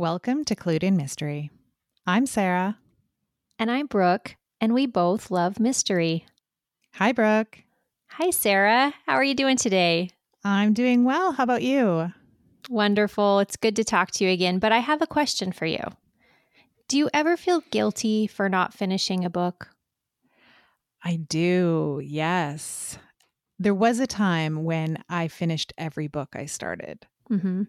Welcome to Clued in Mystery. I'm Sarah. And I'm Brooke, and we both love mystery. Hi, Brooke. Hi, Sarah. How are you doing today? I'm doing well. How about you? Wonderful. It's good to talk to you again, but I have a question for you. Do you ever feel guilty for not finishing a book? I do, yes. There was a time when I finished every book I started. Mm-hmm.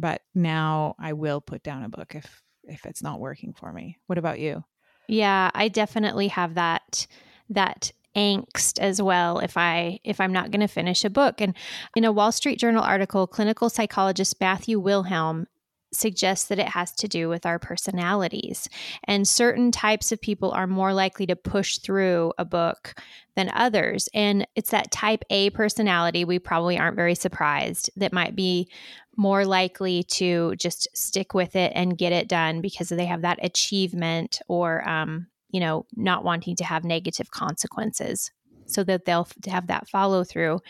But now I will put down a book if if it's not working for me. What about you? Yeah, I definitely have that that angst as well if i if i'm not going to finish a book and in a wall street journal article clinical psychologist matthew wilhelm suggests that it has to do with our personalities. And certain types of people are more likely to push through a book than others. And it's that type A personality, we probably aren't very surprised, that might be more likely to just stick with it and get it done because they have that achievement or, um, you know, not wanting to have negative consequences so that they'll have that follow through.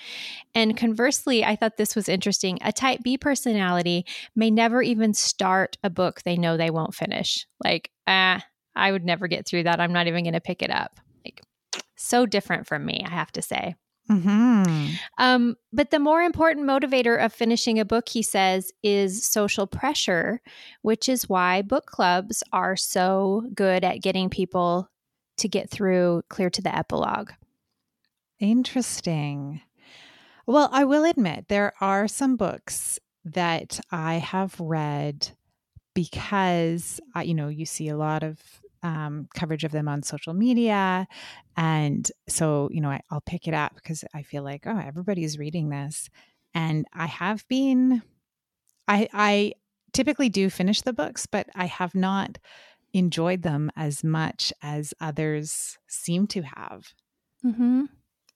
And conversely, I thought this was interesting. A type B personality may never even start a book they know they won't finish. Like, ah, I would never get through that. I'm not even going to pick it up. Like, so different from me, I have to say. Mm-hmm. Um, but the more important motivator of finishing a book, he says, is social pressure, which is why book clubs are so good at getting people to get through clear to the epilogue. Interesting. Well, I will admit there are some books that I have read because, you know, you see a lot of um, coverage of them on social media. And so, you know, I, I'll pick it up because I feel like, oh, everybody's reading this. And I have been, I, I typically do finish the books, but I have not enjoyed them as much as others seem to have. Mm-hmm.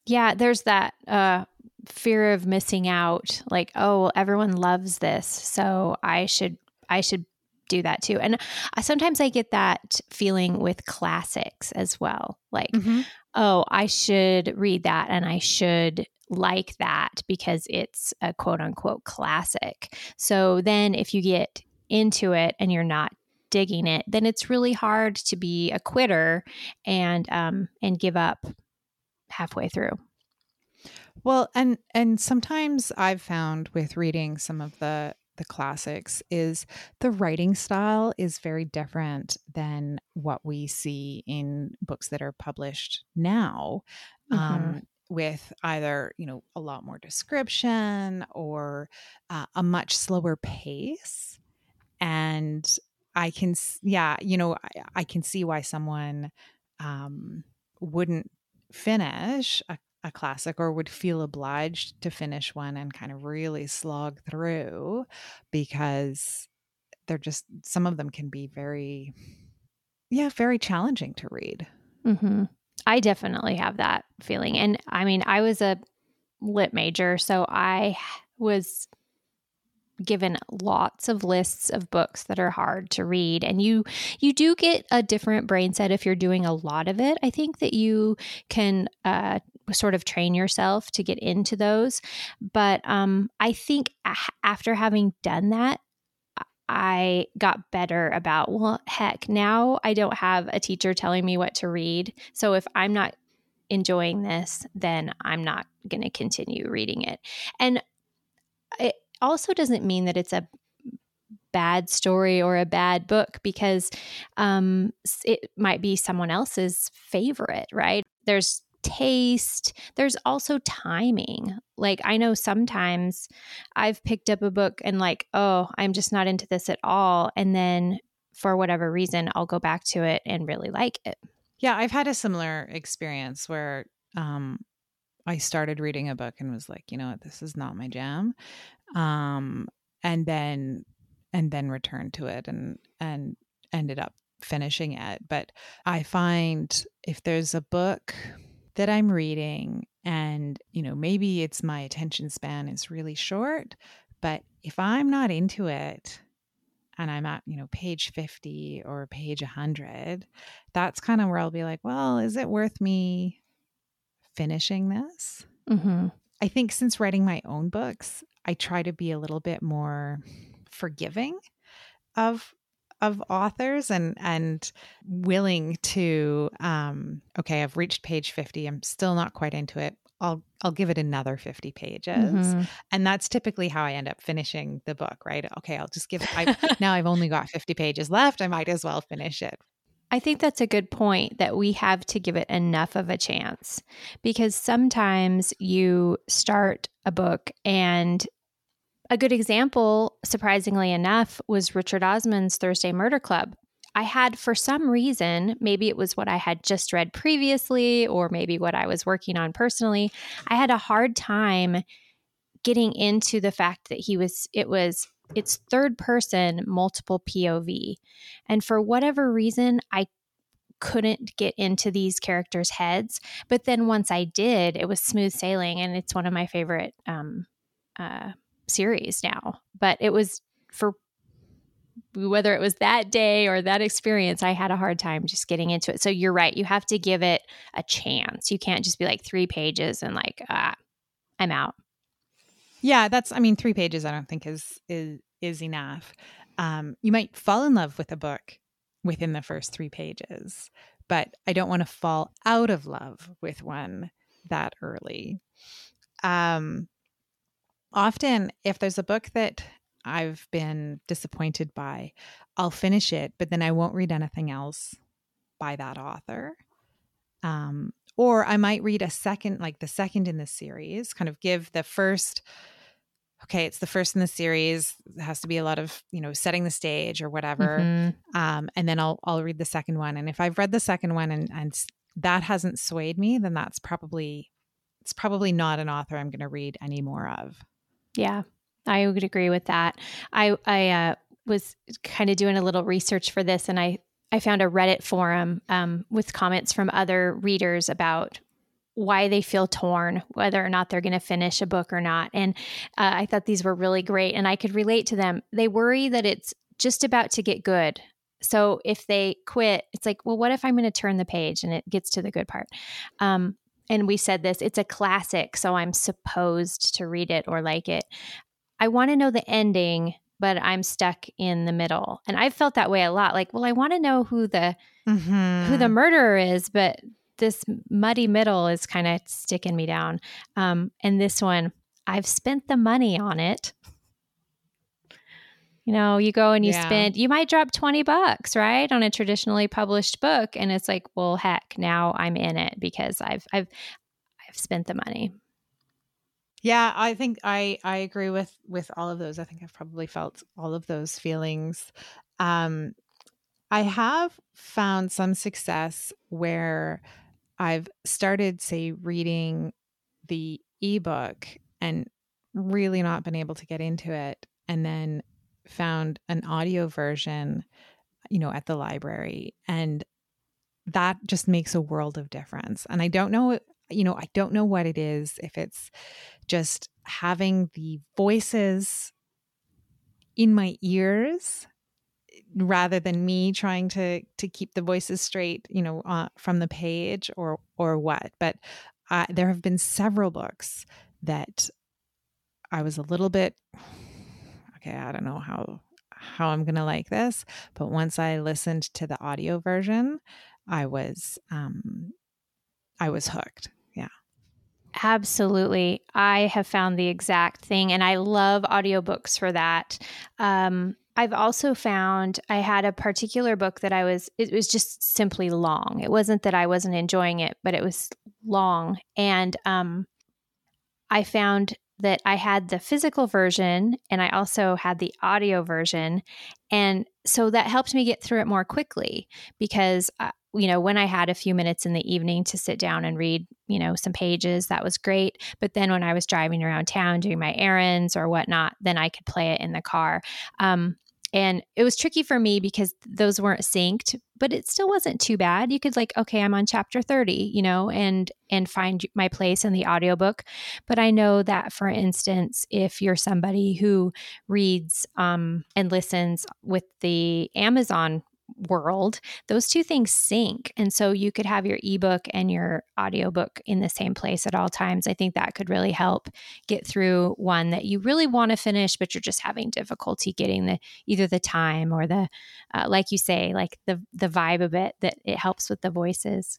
Yeah, there's that uh, fear of missing out. Like, oh, well, everyone loves this, so I should I should do that too. And I, sometimes I get that feeling with classics as well. Like, mm-hmm. oh, I should read that, and I should like that because it's a quote unquote classic. So then, if you get into it and you're not digging it, then it's really hard to be a quitter and um, and give up halfway through. Well, and and sometimes I've found with reading some of the the classics is the writing style is very different than what we see in books that are published now. Mm-hmm. Um, with either you know a lot more description or uh, a much slower pace and i can yeah you know i, I can see why someone um, wouldn't finish a, a classic or would feel obliged to finish one and kind of really slog through because they're just some of them can be very yeah very challenging to read mm-hmm. i definitely have that feeling and i mean i was a lit major so i was given lots of lists of books that are hard to read and you you do get a different brain set if you're doing a lot of it i think that you can uh, sort of train yourself to get into those but um, i think after having done that I got better about, well, heck, now I don't have a teacher telling me what to read. So if I'm not enjoying this, then I'm not going to continue reading it. And it, also doesn't mean that it's a bad story or a bad book because um, it might be someone else's favorite, right? There's taste, there's also timing. Like, I know sometimes I've picked up a book and, like, oh, I'm just not into this at all. And then for whatever reason, I'll go back to it and really like it. Yeah, I've had a similar experience where um, I started reading a book and was like, you know what, this is not my jam um, and then and then returned to it and and ended up finishing it. But I find if there's a book that I'm reading and you know maybe it's my attention span is really short, but if I'm not into it and I'm at, you know, page 50 or page 100, that's kind of where I'll be like, well, is it worth me finishing this? Mm-hmm. I think since writing my own books, I try to be a little bit more forgiving of of authors and and willing to um okay i've reached page 50 i'm still not quite into it i'll i'll give it another 50 pages mm-hmm. and that's typically how i end up finishing the book right okay i'll just give it I, now i've only got 50 pages left i might as well finish it I think that's a good point that we have to give it enough of a chance because sometimes you start a book and a good example, surprisingly enough, was Richard Osman's Thursday Murder Club. I had, for some reason, maybe it was what I had just read previously, or maybe what I was working on personally, I had a hard time getting into the fact that he was, it was, it's third person, multiple POV. And for whatever reason, I couldn't get into these characters' heads. But then once I did, it was smooth sailing, and it's one of my favorite um, uh, series now. But it was for whether it was that day or that experience, I had a hard time just getting into it. So you're right. You have to give it a chance. You can't just be like three pages and like, ah, I'm out. Yeah, that's I mean, three pages I don't think is is is enough. Um, you might fall in love with a book within the first three pages, but I don't want to fall out of love with one that early. Um, often if there's a book that I've been disappointed by, I'll finish it, but then I won't read anything else by that author. Um, or I might read a second, like the second in the series, kind of give the first, okay, it's the first in the series. It has to be a lot of, you know, setting the stage or whatever. Mm-hmm. Um, and then I'll I'll read the second one. And if I've read the second one and and that hasn't swayed me, then that's probably it's probably not an author I'm going to read any more of. Yeah, I would agree with that. I I uh, was kind of doing a little research for this, and I I found a Reddit forum um, with comments from other readers about why they feel torn, whether or not they're going to finish a book or not. And uh, I thought these were really great, and I could relate to them. They worry that it's just about to get good. So if they quit, it's like, well, what if I'm going to turn the page and it gets to the good part? Um, and we said this, it's a classic, so I'm supposed to read it or like it. I want to know the ending, but I'm stuck in the middle. And I've felt that way a lot. Like, well, I want to know who the mm-hmm. who the murderer is, but this muddy middle is kind of sticking me down. Um, and this one, I've spent the money on it. You know, you go and you yeah. spend, you might drop 20 bucks, right? On a traditionally published book. And it's like, well, heck, now I'm in it because I've, I've, I've spent the money. Yeah, I think I I agree with with all of those. I think I've probably felt all of those feelings. Um I have found some success where I've started say reading the ebook and really not been able to get into it and then found an audio version, you know, at the library. And that just makes a world of difference. And I don't know, you know, I don't know what it is, if it's just having the voices in my ears rather than me trying to to keep the voices straight you know uh, from the page or or what. But uh, there have been several books that i was a little bit okay, I don't know how how I'm to like this, but once I listened to the audio version, I was um I was hooked. Yeah. Absolutely. I have found the exact thing and I love audiobooks for that. Um I've also found I had a particular book that I was, it was just simply long. It wasn't that I wasn't enjoying it, but it was long. And um, I found that I had the physical version and I also had the audio version. And so that helped me get through it more quickly because, you know, when I had a few minutes in the evening to sit down and read, you know, some pages, that was great. But then when I was driving around town doing my errands or whatnot, then I could play it in the car. Um, and it was tricky for me because those weren't synced, but it still wasn't too bad. You could like, okay, I'm on chapter 30, you know, and and find my place in the audiobook. But I know that for instance, if you're somebody who reads um, and listens with the Amazon world, those two things sync. And so you could have your ebook and your audiobook in the same place at all times. I think that could really help get through one that you really want to finish, but you're just having difficulty getting the either the time or the, uh, like you say, like the the vibe of it that it helps with the voices.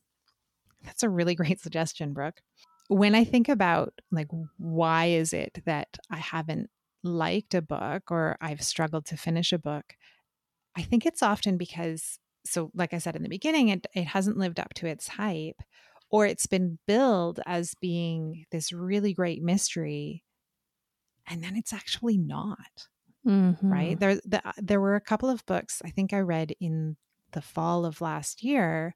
That's a really great suggestion, Brooke. When I think about like why is it that I haven't liked a book or I've struggled to finish a book, I think it's often because, so like I said in the beginning, it, it hasn't lived up to its hype or it's been billed as being this really great mystery and then it's actually not. Mm-hmm. Right. There, the, there were a couple of books I think I read in the fall of last year.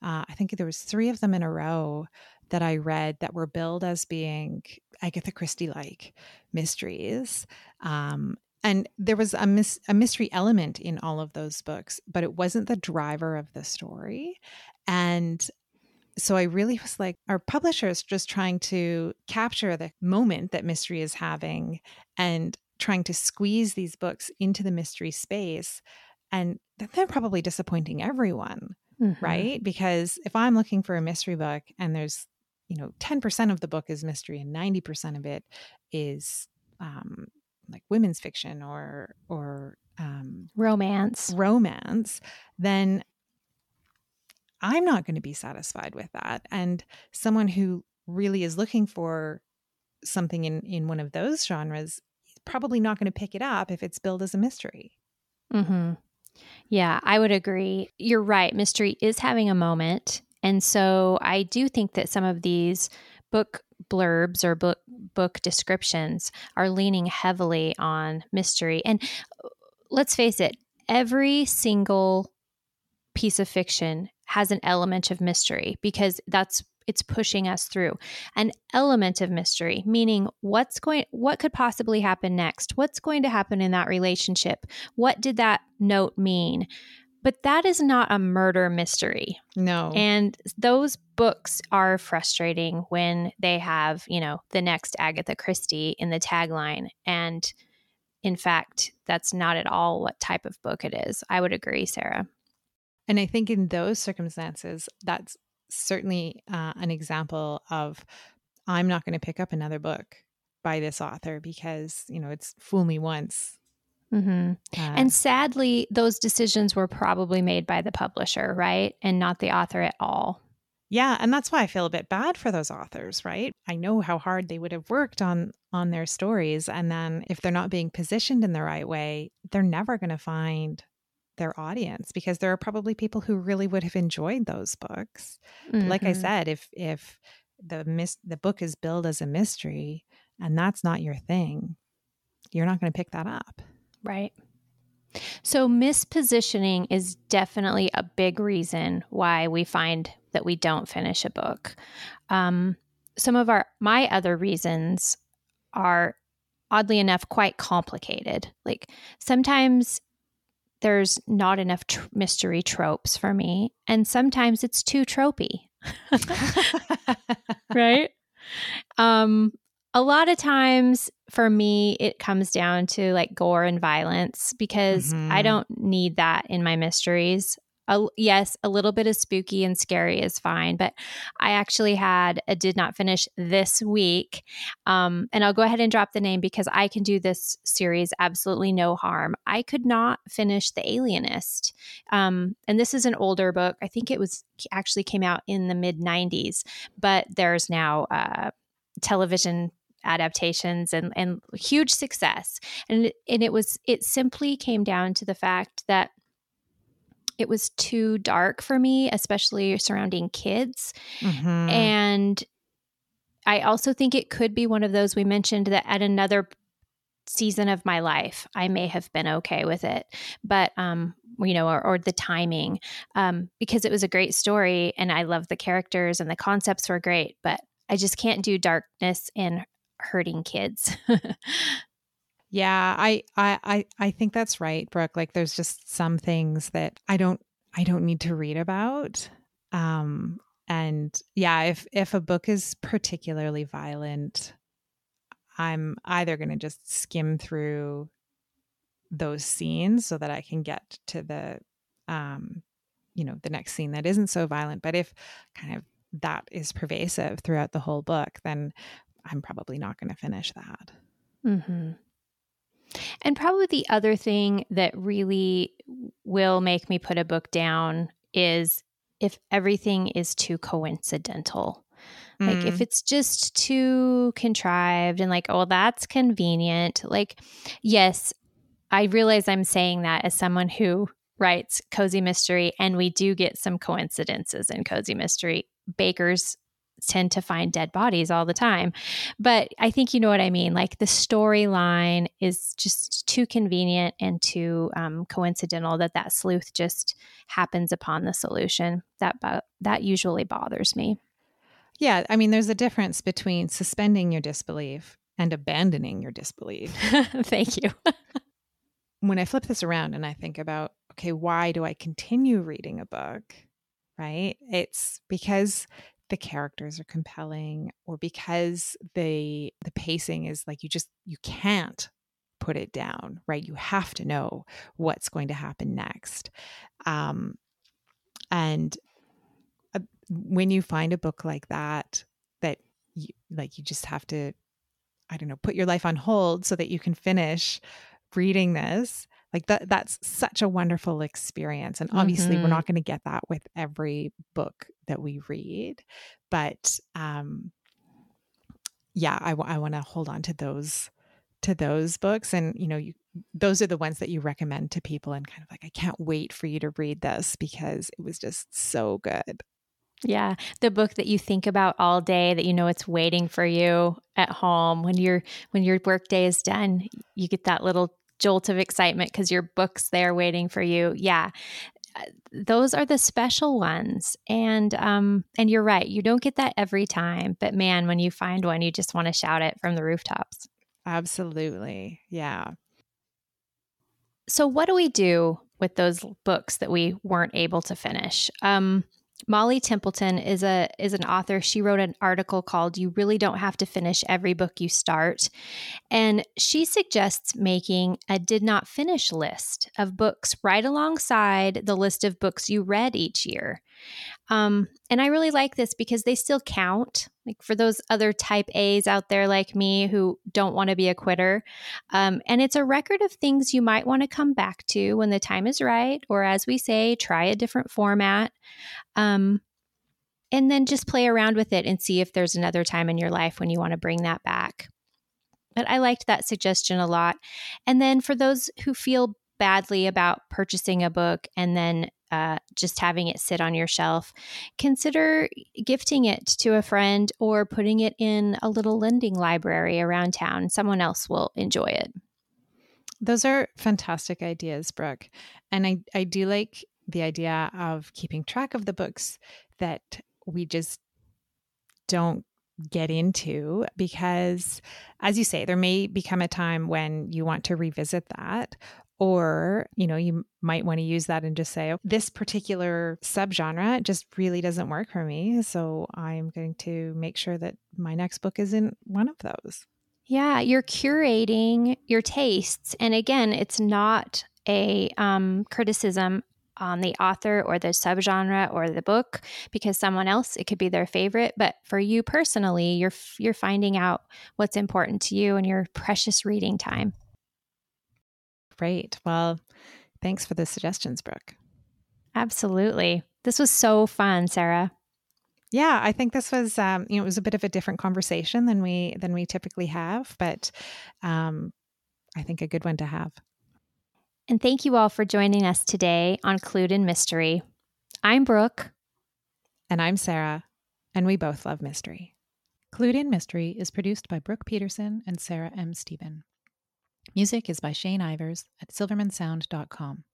Uh, I think there was three of them in a row that I read that were billed as being Agatha Christie like mysteries. Um, and there was a, mis- a mystery element in all of those books but it wasn't the driver of the story. And so i really was like our publishers just trying to capture the moment that mystery is having and trying to squeeze these books into the mystery space? And they're probably disappointing everyone mm-hmm. right? Because if i'm looking for a mystery book and there's you know 10% of the book is mystery and 90% of it is um, like women's fiction or or um, romance. romance then i'm not going to be satisfied with that. And someone who really is looking for something in in one of those genres is probably not going to pick it up if it's billed as a mystery. Mm-hmm. yeah i would agree. You're right mystery is having a moment. And so i do think that some of these book blurbs or book book descriptions are leaning heavily on mystery. And uh, let's face it, every single piece of fiction has an element of mystery because that's it's pushing us through. An element of mystery meaning what's going what could possibly happen next? What's going to happen in that relationship? What did that note mean but that is not a murder mystery. No. And those books are frustrating when they have, you know, the next Agatha Christie in the tagline. And in fact, that's not at all what type of book it is. I would agree, Sarah. And I think in those circumstances, that's certainly uh, an example of I'm not going to pick up another book by this author because, you know, it's fool me once, Mm-hmm. Uh, and sadly, those decisions were probably made by the publisher, right? And not the author at all. Yeah, and that's why I feel a bit bad for those authors, right? I know how hard they would have worked on on their stories and then if they're not being positioned in the right way, they're never going to find their audience because there are probably people who really would have enjoyed those books. Mm-hmm. Like I mm-hmm. said, if if the mis- the book is billed as a mystery and that's not your thing, you're not going to pick that up. Right. So, mispositioning is definitely a big reason why we find that we don't finish a book. Um, some of our my other reasons are oddly enough quite complicated. Like sometimes there's not enough tr- mystery tropes for me, and sometimes it's too tropey. right? Um, a lot of times for me, it comes down to like gore and violence because mm-hmm. I don't need that in my mysteries. Uh, yes, a little bit of spooky and scary is fine, but I actually had a did not finish this week. Um, and I'll go ahead and drop the name because I can do this series absolutely no harm. I could not finish The Alienist. Um, and this is an older book. I think it was actually came out in the mid 90s, but there's now uh, television adaptations and, and huge success. And, and it was, it simply came down to the fact that it was too dark for me, especially surrounding kids. Mm-hmm. And I also think it could be one of those we mentioned that at another season of my life, I may have been okay with it. But, um, you know, or, or the timing, um, because it was a great story and I love the characters and the concepts were great, but I just can't do darkness and hurting kids. yeah, I, I I I think that's right, Brooke. Like there's just some things that I don't I don't need to read about. Um and yeah, if if a book is particularly violent, I'm either going to just skim through those scenes so that I can get to the um, you know, the next scene that isn't so violent. But if kind of that is pervasive throughout the whole book, then I'm probably not going to finish that. Mm-hmm. And probably the other thing that really will make me put a book down is if everything is too coincidental. Like if mm. it's just too contrived and like, oh, that's convenient. Like, yes, I realize I'm saying that as someone who writes cozy mystery, and we do get some coincidences in cozy mystery. Bakers tend to find dead bodies all the time. But I think you know what I mean. Like the storyline is just too convenient and too um, coincidental that that sleuth just happens upon the solution. That that usually bothers me. Yeah, I mean, there's a difference between suspending your disbelief and abandoning your disbelief. Thank you. when I flip this around and I think about, okay, why do I continue reading a book? Right? It's because the characters are compelling or because the the pacing is like you just you can't put it down, right? You have to know what's going to happen next. Um and when you find a book like that that you, like you just have to i don't know put your life on hold so that you can finish reading this like that that's such a wonderful experience and obviously mm-hmm. we're not going to get that with every book that we read but um yeah i, I want to hold on to those to those books and you know you those are the ones that you recommend to people and kind of like i can't wait for you to read this because it was just so good yeah, the book that you think about all day that you know it's waiting for you at home when your when your workday is done, you get that little jolt of excitement cuz your book's there waiting for you. Yeah. Uh, those are the special ones. And um and you're right, you don't get that every time, but man, when you find one, you just want to shout it from the rooftops. Absolutely. Yeah. So what do we do with those books that we weren't able to finish? Um Molly Templeton is a is an author. She wrote an article called "You Really Don't Have to Finish Every Book You Start," and she suggests making a did not finish list of books right alongside the list of books you read each year. Um, and I really like this because they still count. Like for those other type A's out there like me who don't want to be a quitter. Um, and it's a record of things you might want to come back to when the time is right, or as we say, try a different format. Um, and then just play around with it and see if there's another time in your life when you want to bring that back. But I liked that suggestion a lot. And then for those who feel badly about purchasing a book and then uh, just having it sit on your shelf, consider gifting it to a friend or putting it in a little lending library around town. Someone else will enjoy it. Those are fantastic ideas, Brooke. And I, I do like the idea of keeping track of the books that we just don't get into because as you say there may become a time when you want to revisit that or you know you might want to use that and just say this particular subgenre just really doesn't work for me so i'm going to make sure that my next book isn't one of those. Yeah you're curating your tastes and again it's not a um, criticism on the author or the subgenre or the book because someone else it could be their favorite but for you personally you're you're finding out what's important to you and your precious reading time Great. Well, thanks for the suggestions, Brooke. Absolutely. This was so fun, Sarah. Yeah, I think this was um, you know it was a bit of a different conversation than we than we typically have, but um, I think a good one to have. And thank you all for joining us today on Clued in Mystery. I'm Brooke. And I'm Sarah, and we both love mystery. Clued in Mystery is produced by Brooke Peterson and Sarah M. Stephen. Music is by Shane Ivers at silvermansound.com.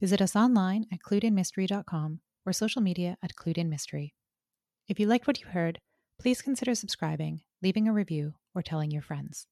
Visit us online at cluedinmystery.com or social media at cluedinmystery. If you liked what you heard, please consider subscribing, leaving a review, or telling your friends.